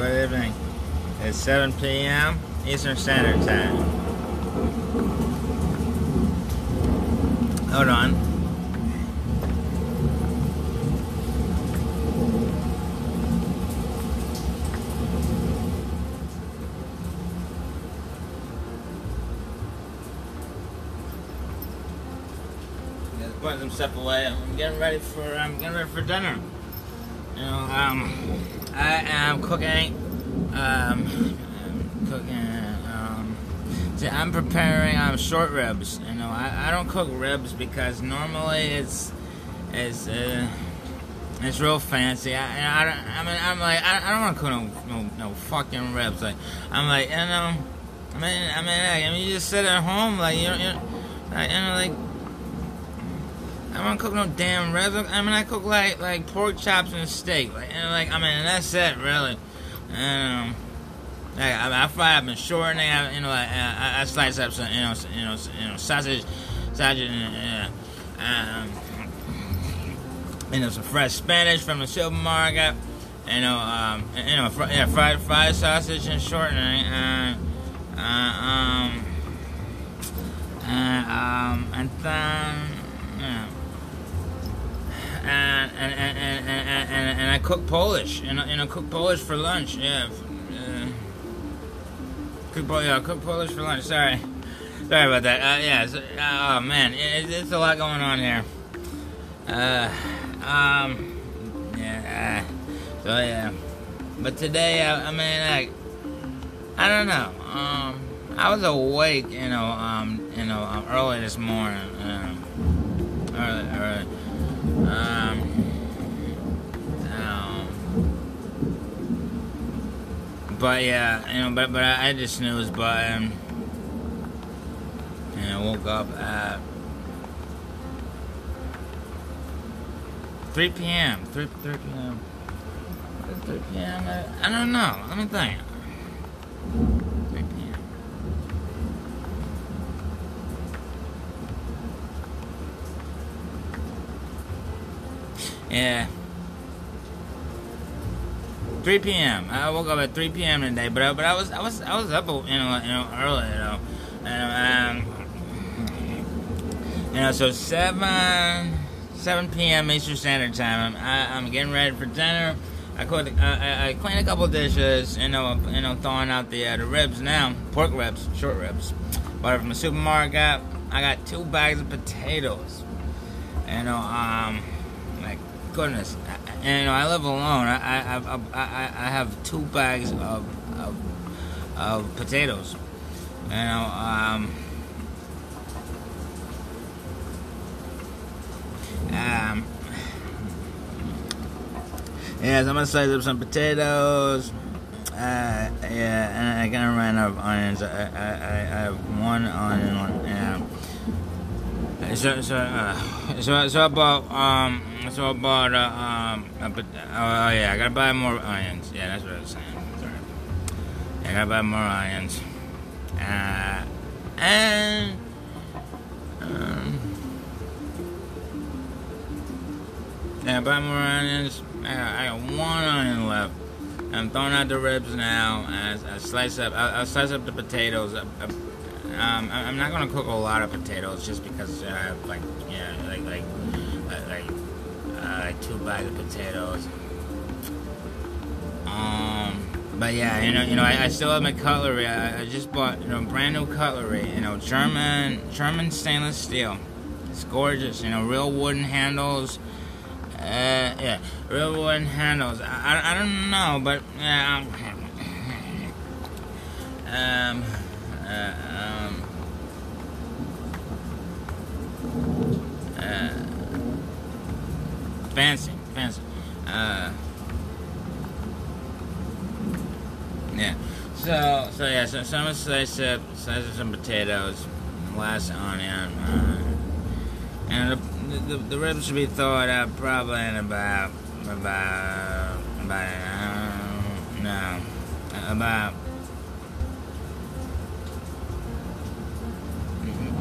good evening. It's 7 p.m. Eastern Standard Time. Hold on. Putting some stuff away. I'm getting ready for I'm getting ready for dinner. You know, um, I am cooking. Um, I'm cooking. Um, see, I'm preparing um short ribs. You know, I, I don't cook ribs because normally it's it's uh, it's real fancy. I I, don't, I mean I'm like I, I don't want to cook no, no no fucking ribs. Like I'm like you know. I mean, I mean, I mean, you just sit at home, like you, you, like, you know, like I don't cook no damn ribs. I mean, I cook like like pork chops and steak. Like, and like I mean, that's it, really. Um, like, I, I fry up and shortening. I, you know, like, I, I slice up some, you know, you know, you know, sausage, sausage, and uh, um, you know, some fresh spinach from the supermarket. You know, um, you know, fr- yeah, fried fried sausage and shortening. Uh, uh, um, uh, um, and then. Yeah and and, and, and, and, and, and I cook Polish, and you know, cook Polish for lunch. Yeah, uh, cook yeah, cook Polish for lunch. Sorry, sorry about that. Uh, yeah, so, oh man, it, it's a lot going on here. Uh, um, yeah, so yeah, but today, I, I mean, like, I don't know. Um, I was awake, you know, um, you know, um, early this morning. Um, early, early. Um, um, but yeah, you know, but but I, I just snoozed button, and I woke up at 3 p.m. 3 3 p.m. 3 p.m. I, I don't know. Let me think. 3 p.m. Yeah. 3 p.m. I woke up at 3 p.m. today, but I, but I was I was I was up you know you know early know, and um, you know so seven 7 p.m. Eastern Standard Time. I'm I'm getting ready for dinner. I cooked, I, I cleaned a couple dishes, you know, you know, thawing out the uh, the ribs now, pork ribs, short ribs. Bought it from the supermarket. I got two bags of potatoes. You know, um, goodness, and you know, I live alone. I I, I, I, I have two bags of of, of potatoes. You know, um, um, yeah, so I'm gonna slice up some potatoes. Uh, yeah, and I gotta run out of onions. I, I, I, I have one onion. So, so, uh, so, so about, um, so about, uh, um, uh, oh, yeah, I gotta buy more onions. Yeah, that's what I was saying. Sorry. I gotta buy more onions. Uh, and, um, yeah, buy more onions. I got, I got one onion left. I'm throwing out the ribs now. I, I slice up. I, I slice up the potatoes. I, I, um, I'm not gonna cook a lot of potatoes just because I have like yeah like like like uh, two bags of potatoes. Um, but yeah, you know you know I, I still have my cutlery. I, I just bought you know brand new cutlery. You know German German stainless steel. It's gorgeous. You know real wooden handles. Uh, yeah, real wooden handles. I, I, I don't know, but yeah. Um, uh, um, uh, fancy, fancy. Uh, yeah. So, so yeah. So, so I'm gonna slice up, slice up some potatoes, last onion, uh, and the the, the ribs should be thawed out probably in about about about uh, no about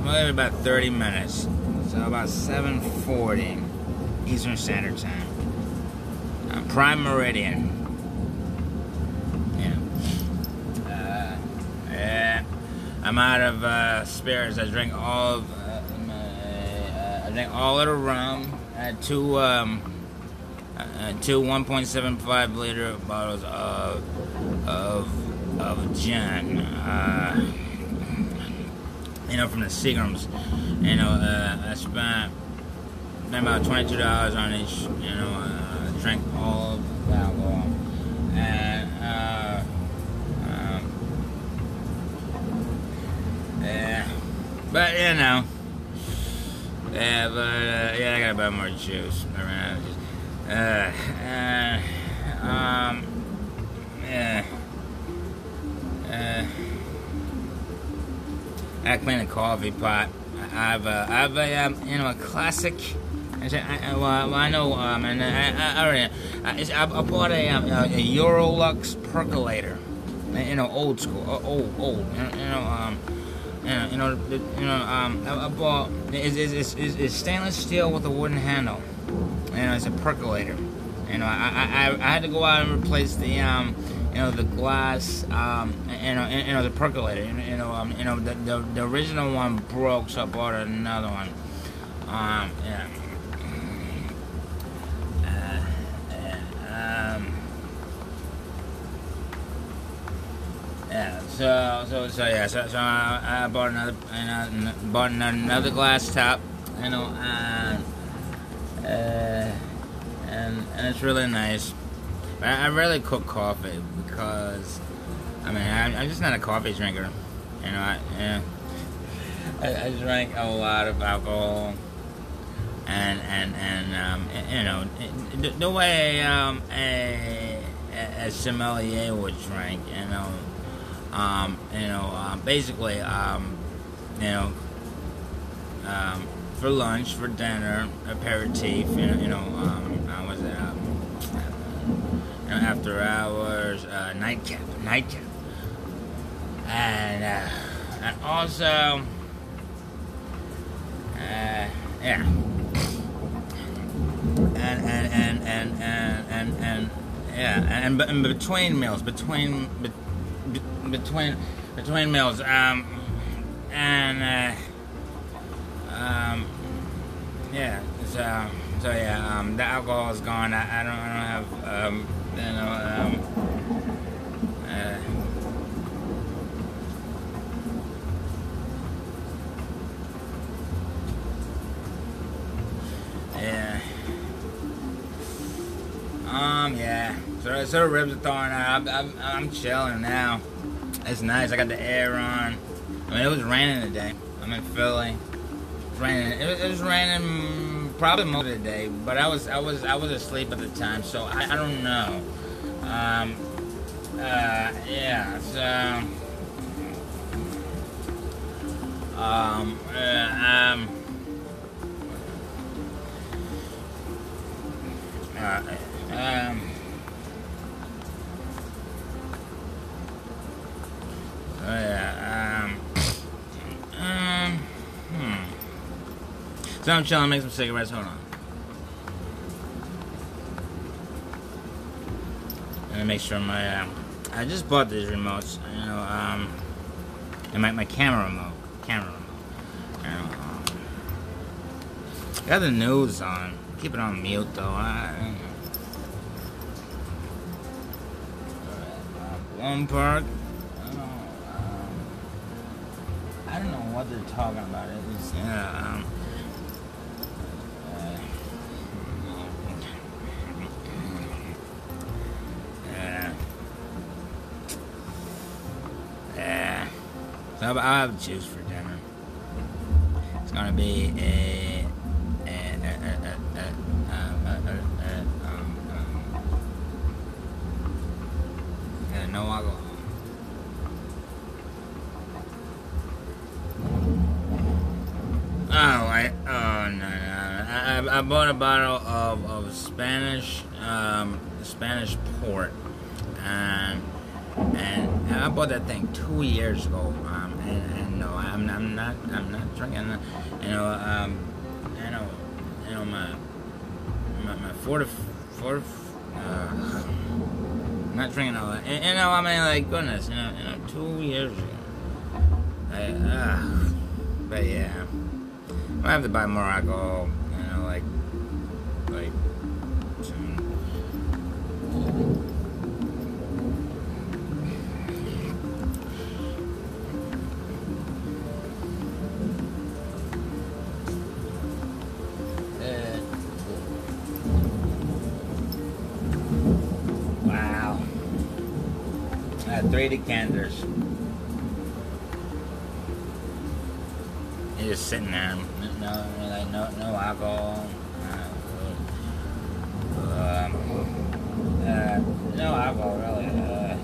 maybe about 30 minutes so about 7.40 Eastern Standard Time. Uh, Prime Meridian. Yeah. Uh, yeah. I'm out of uh, spirits. I drink all of, uh, my, uh, I drink all of the rum. I had two um, two 1.75 liter bottles of of of gin you know, from the Seagrams. You know, uh, I spent spent about twenty two dollars on each. You know, uh, drank all of the alcohol, and uh, um, yeah, but you know. Yeah, but uh, yeah, I gotta buy more juice. I ran out of juice. Uh, uh, um, yeah. Uh, I clean a coffee pot. I have a, I have a, um, you know, a classic. I, said, I, I, well, I know, um, and I, I, already, I, I bought a, um, a Eurolux percolator. You know, old school, old, old. You know, um, you know, you know, you know um, I, I bought. It's, it's, it's, it's stainless steel with a wooden handle. You know, it's a percolator. You know, I, I, I had to go out and replace the, um, you know, the glass, um, you know, you know, the percolator. You know, um, you know, the, the, the original one broke, so I bought another one. Um, yeah. Uh, yeah. Um, yeah. So, so, so, yeah. So, so I, I bought another, bought another glass top. You know, and, uh, and and it's really nice. I, I rarely cook coffee because, I mean, I'm, I'm just not a coffee drinker. You know, I, yeah, I, I drank a lot of alcohol, and and and um, you know, the, the way um, a, a sommelier would drink, you know, um, you know, uh, basically, um, you know, um, for lunch, for dinner, aperitif, you know, you know, um, uh, was? Um, you know, after hours, uh, nightcap, nightcap, and uh, and also, uh, yeah, and and and and and and, and yeah, and, and between meals, between be, between between meals, um, and uh, um, yeah, so so yeah, um, the alcohol is gone. I, I don't I don't have um, you know um, uh, yeah. Um, yeah. So, so ribs are thawing out. I'm, I'm, I'm chilling now. It's nice. I got the air on. I mean, it was raining today. I'm in Philly. Raining. It was, it was raining probably most of the day, but I was I was I was asleep at the time, so I, I don't know. Um, uh, yeah. So. So I'm chilling, make some cigarettes, hold on. And make sure my, um, I just bought these remotes, you know, um, and my, my camera remote, camera remote, know, um, got the news on, keep it on mute though, I. I don't, know, um, I don't know what they're talking about. It was, yeah, um, I'll, I'll have juice for dinner. It's gonna be a, no alcohol. Oh, I oh no no! I, I bought a bottle of, of Spanish um, Spanish port. I bought that thing two years ago. Um, and, and no, I'm, I'm not I'm not drinking. You know um, you know you know my my, my four to four. Uh, not drinking all that. And, you know, I mean, like, goodness, you know, you know two years ago. I, uh, but yeah, I have to buy more alcohol. You know, like, like I had three decanters. Just sitting there, no, like no, no alcohol. Uh, uh, no alcohol, really. Uh,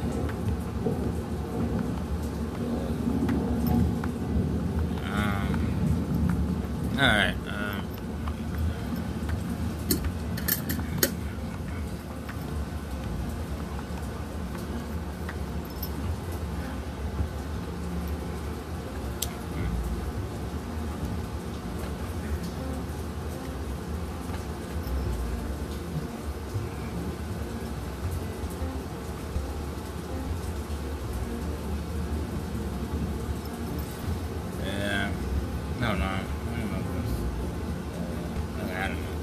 um, all right. Um, Yeah. No, no. I don't know this. Uh, I don't know.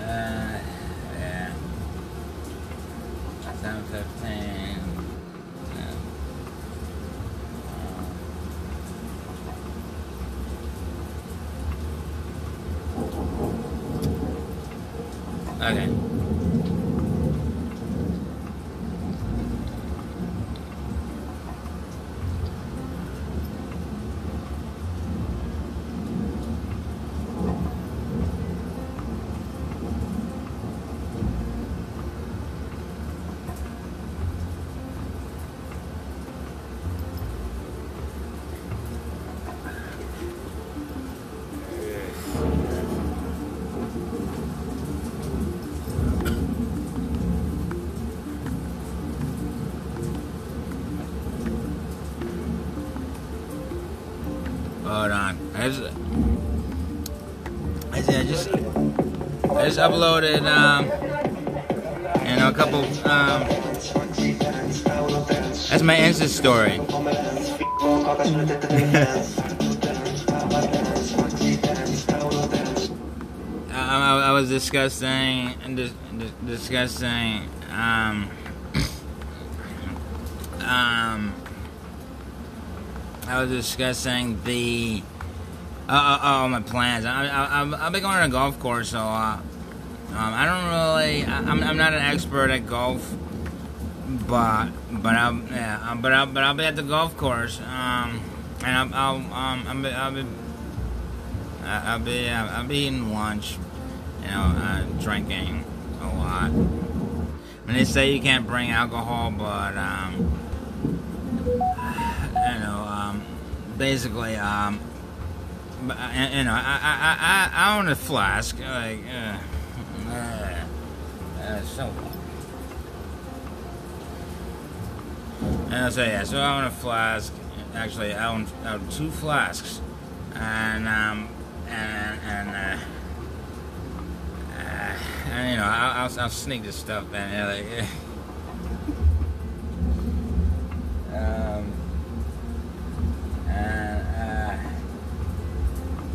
Uh, yeah. Seven fifteen. Yeah. Uh, okay. Just, I just, I just uploaded, um, you know, a couple, um, that's my Insta story. I, I, I was discussing, dis, dis, discussing, um, um, I was discussing the uh, uh, uh, my plans. I, I, I've, been going to a golf course, so uh, um, I don't really. I, I'm, I'm not an expert at golf, but but I'll yeah, um, but I'll, but I'll be at the golf course, um, and I'll, I'll um I'll be I'll be I'll be, uh, I'll be eating lunch, you know, uh, drinking a lot. I mean, they say you can't bring alcohol, but um, you know, um, basically, um, you know, I, I, I, I own a flask, like, uh, uh, uh so. And so yeah, so I own a flask. Actually, I own, I own two flasks, and um, and and uh, uh, and you know, I'll, I'll, I'll sneak this stuff in. Yeah, like, um, and uh,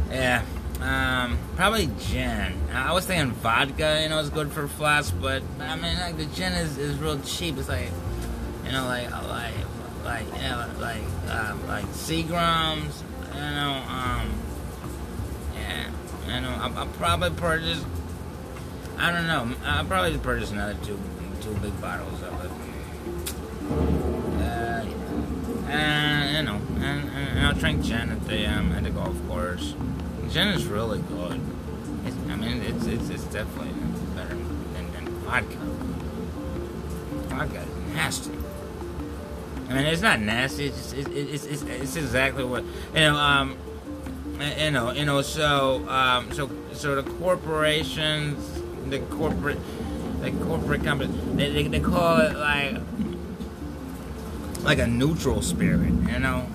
yeah, um, probably gin. I was thinking vodka, you know, is good for flasks, but I mean, like the gin is, is real cheap. It's like, you know, like like like yeah, like um, like Seagrams, you know, um, yeah, you know, I'll, I'll probably purchase. I don't know. I'll probably purchase another two two big bottles of it. Uh, and you know, and, and I'll drink gin at the um at the golf course. Gin is really good. It's, I mean, it's it's it's definitely better than, than vodka. Vodka is nasty. I mean, it's not nasty. It's just, it, it, it's, it's it's exactly what you know. Um, you know, you know. So um, so so the corporations, the corporate, the corporate companies, they, they, they call it like like a neutral spirit. You know,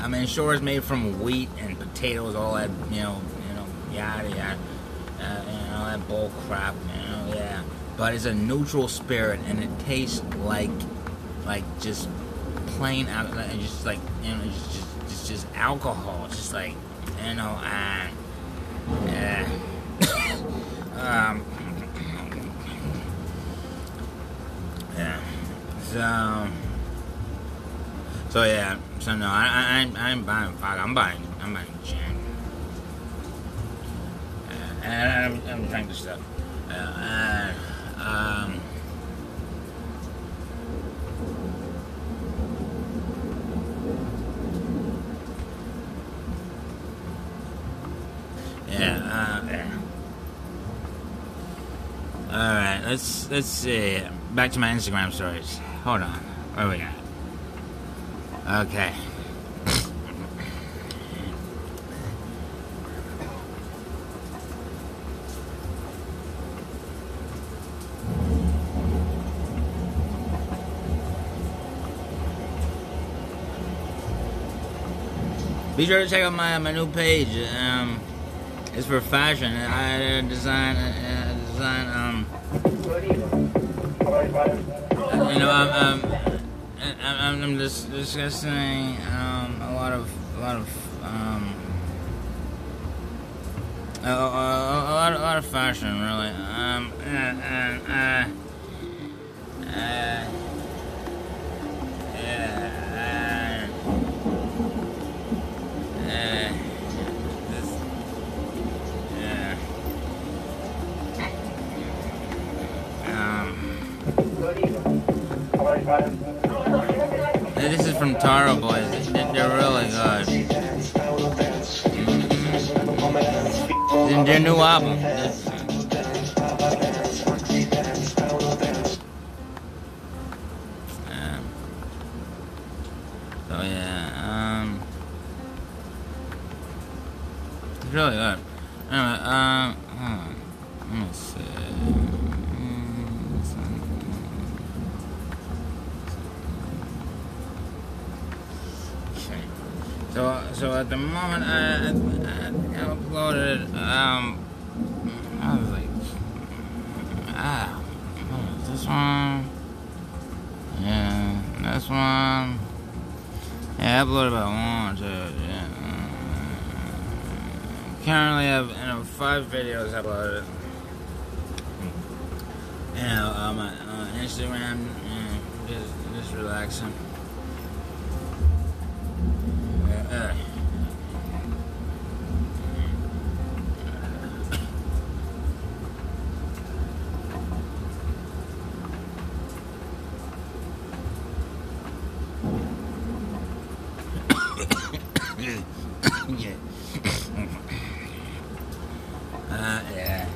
I mean, sure, it's made from wheat and potatoes, all that. You know, you know, yada yada. Uh, you know, that bull crap. You know, yeah. but it's a neutral spirit, and it tastes like like just plain alcohol, just like you know, just just just, alcohol, just like you know, uh, uh, um, yeah. So, so yeah. So no, I, I, I'm buying vodka. I'm buying, I'm buying gin. Uh, and I'm, I'm drinking stuff. Uh, and, um. Yeah, uh, yeah. All right, let's let's see. Back to my Instagram stories. Hold on. Where we got? Okay. Be sure to check out my my new page. Um, it's for fashion. I design uh, design um. You know, I'm, um, I'm, I'm just discussing um, a lot of a lot of um, a, a, a, lot, a lot of fashion, really. Um, and, uh, uh, uh, uh, this, Taro Boys. They- They're really good. In their new album. This one? Yeah, this one. Yeah, I uploaded about one, two, yeah. Currently, I have you know, five videos uploaded. You know, um, uh, Instagram, yeah, just, just relaxing. Uh, yeah. Uh, yeah.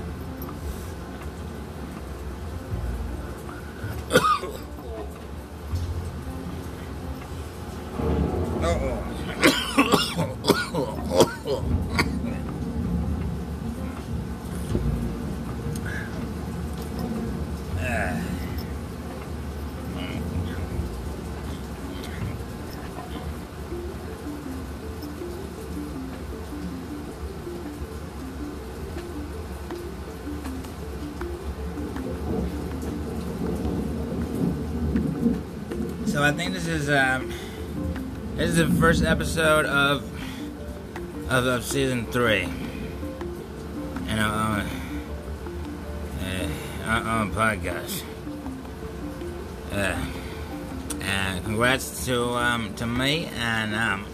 So I think this is um, this is the first episode of of, of season three. You know, on uh, on, podcast. Uh, and congrats to um, to me and um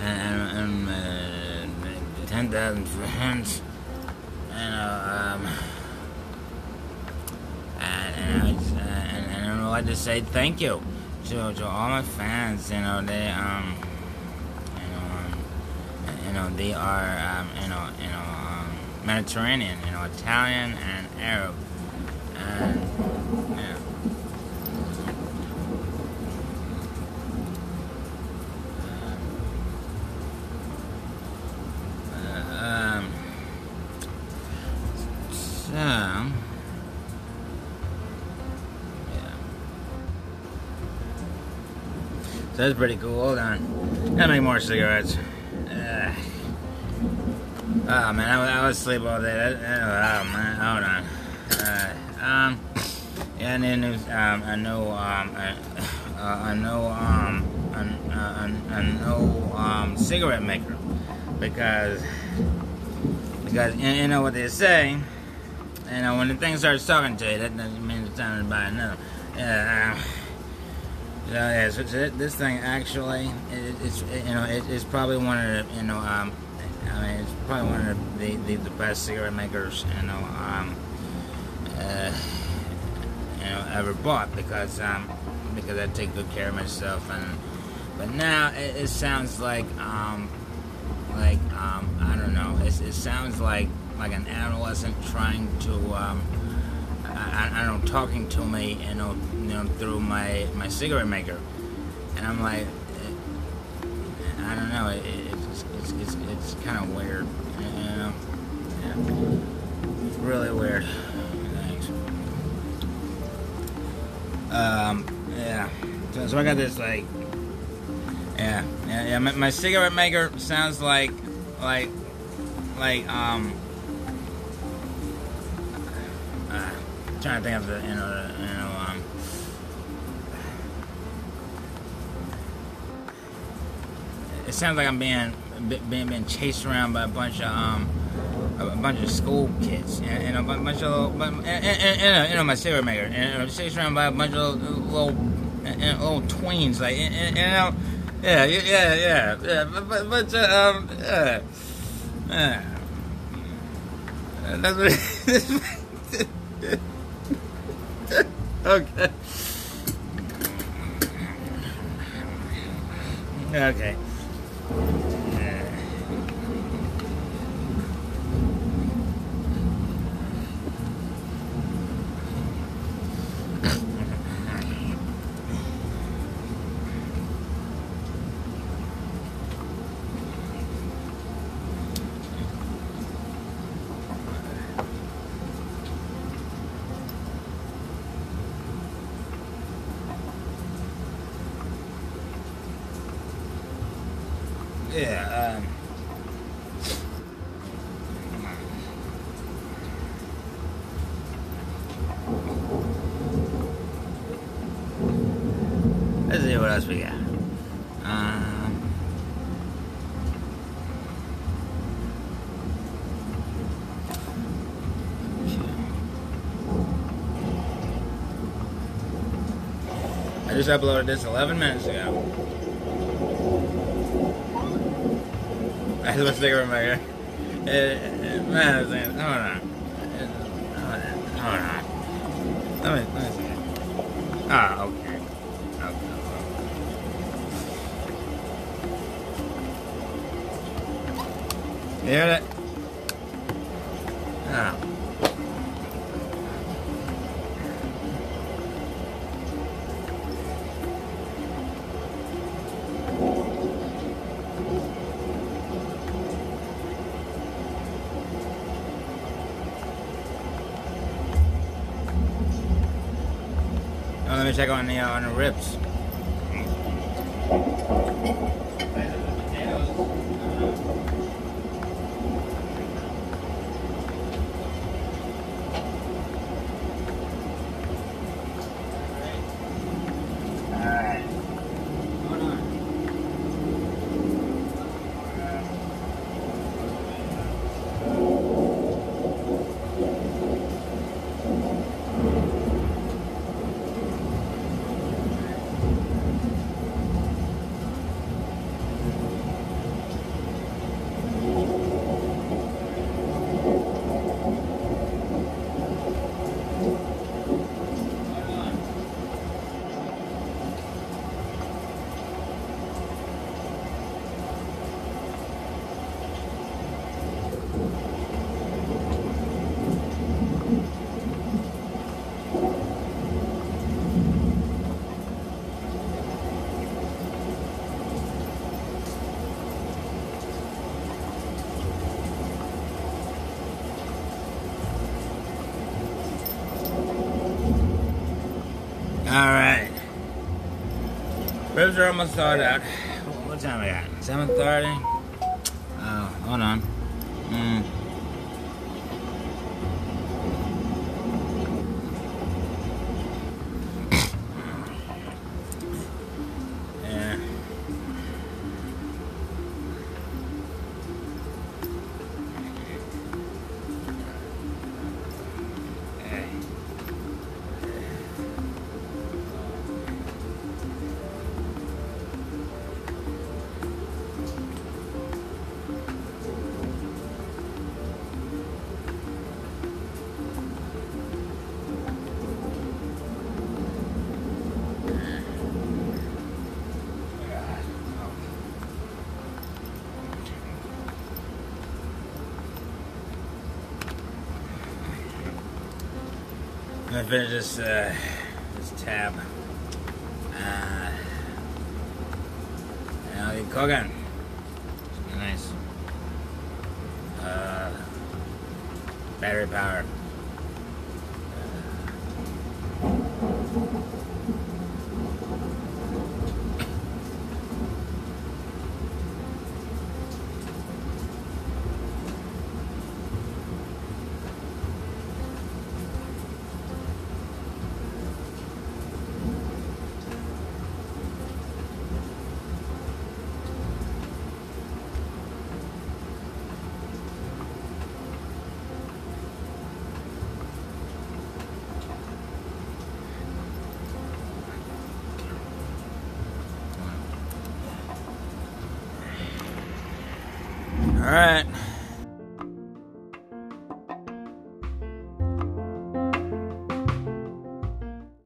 and, and uh, ten thousand friends. You know, um, and, and, I, just- and, and I to say thank you to all my fans. You know, they um, you know, um, you know, they are um, you know, you know, um, Mediterranean, you know, Italian and Arab, and that's pretty cool. Hold on. Gotta make more cigarettes. Uh, oh man, I, was- I was asleep all day. That, oh man, hold on. Uh, um. and then there's um, a no um, a, a no um, a, a, a no um, cigarette maker because because you, you know what they say. You know when the thing starts talking to you, that doesn't mean it's time to buy another. Yeah. Uh, yeah, so this thing actually, it, it's you know, it, it's probably one of the you know, um, I mean, it's probably one of the the, the best cigarette makers you know, um, uh, you know, ever bought because um, because I take good care of myself and but now it, it sounds like um, like um, I don't know, it, it sounds like like an adolescent trying to um, I, I don't know, talking to me, you know, you know, through my my cigarette maker, and I'm like, I don't know, it, it's it's it's, it's kind of weird, you know, yeah. it's really weird. Thanks. Um, yeah. So, so I got this like, yeah, yeah, yeah. My, my cigarette maker sounds like, like, like um. Trying to think of the you know you know um it sounds like I'm being being being chased around by a bunch of um a bunch of school kids and, and a bunch of little, and, and, and, you know my cigarette maker and I'm chased around by a bunch of little little, little tweens like you know yeah yeah yeah yeah but but, but um yeah, yeah. that's what okay. Okay. Yeah, um, let's see what else we got. Um, I just uploaded this 11 minutes ago. I was thinking my uh, man, I was saying, hold on. Hold on. Hold on. Let me, let me You hear that? Ah. Oh, let me check on the uh, on the ribs. Alright. Hold on. All right. Ribs are almost thawed out. What time are we got? 7.30? Oh, hold on. Finish this uh, this tab. Uh, and I'll be cooking. It's nice. Uh, battery power.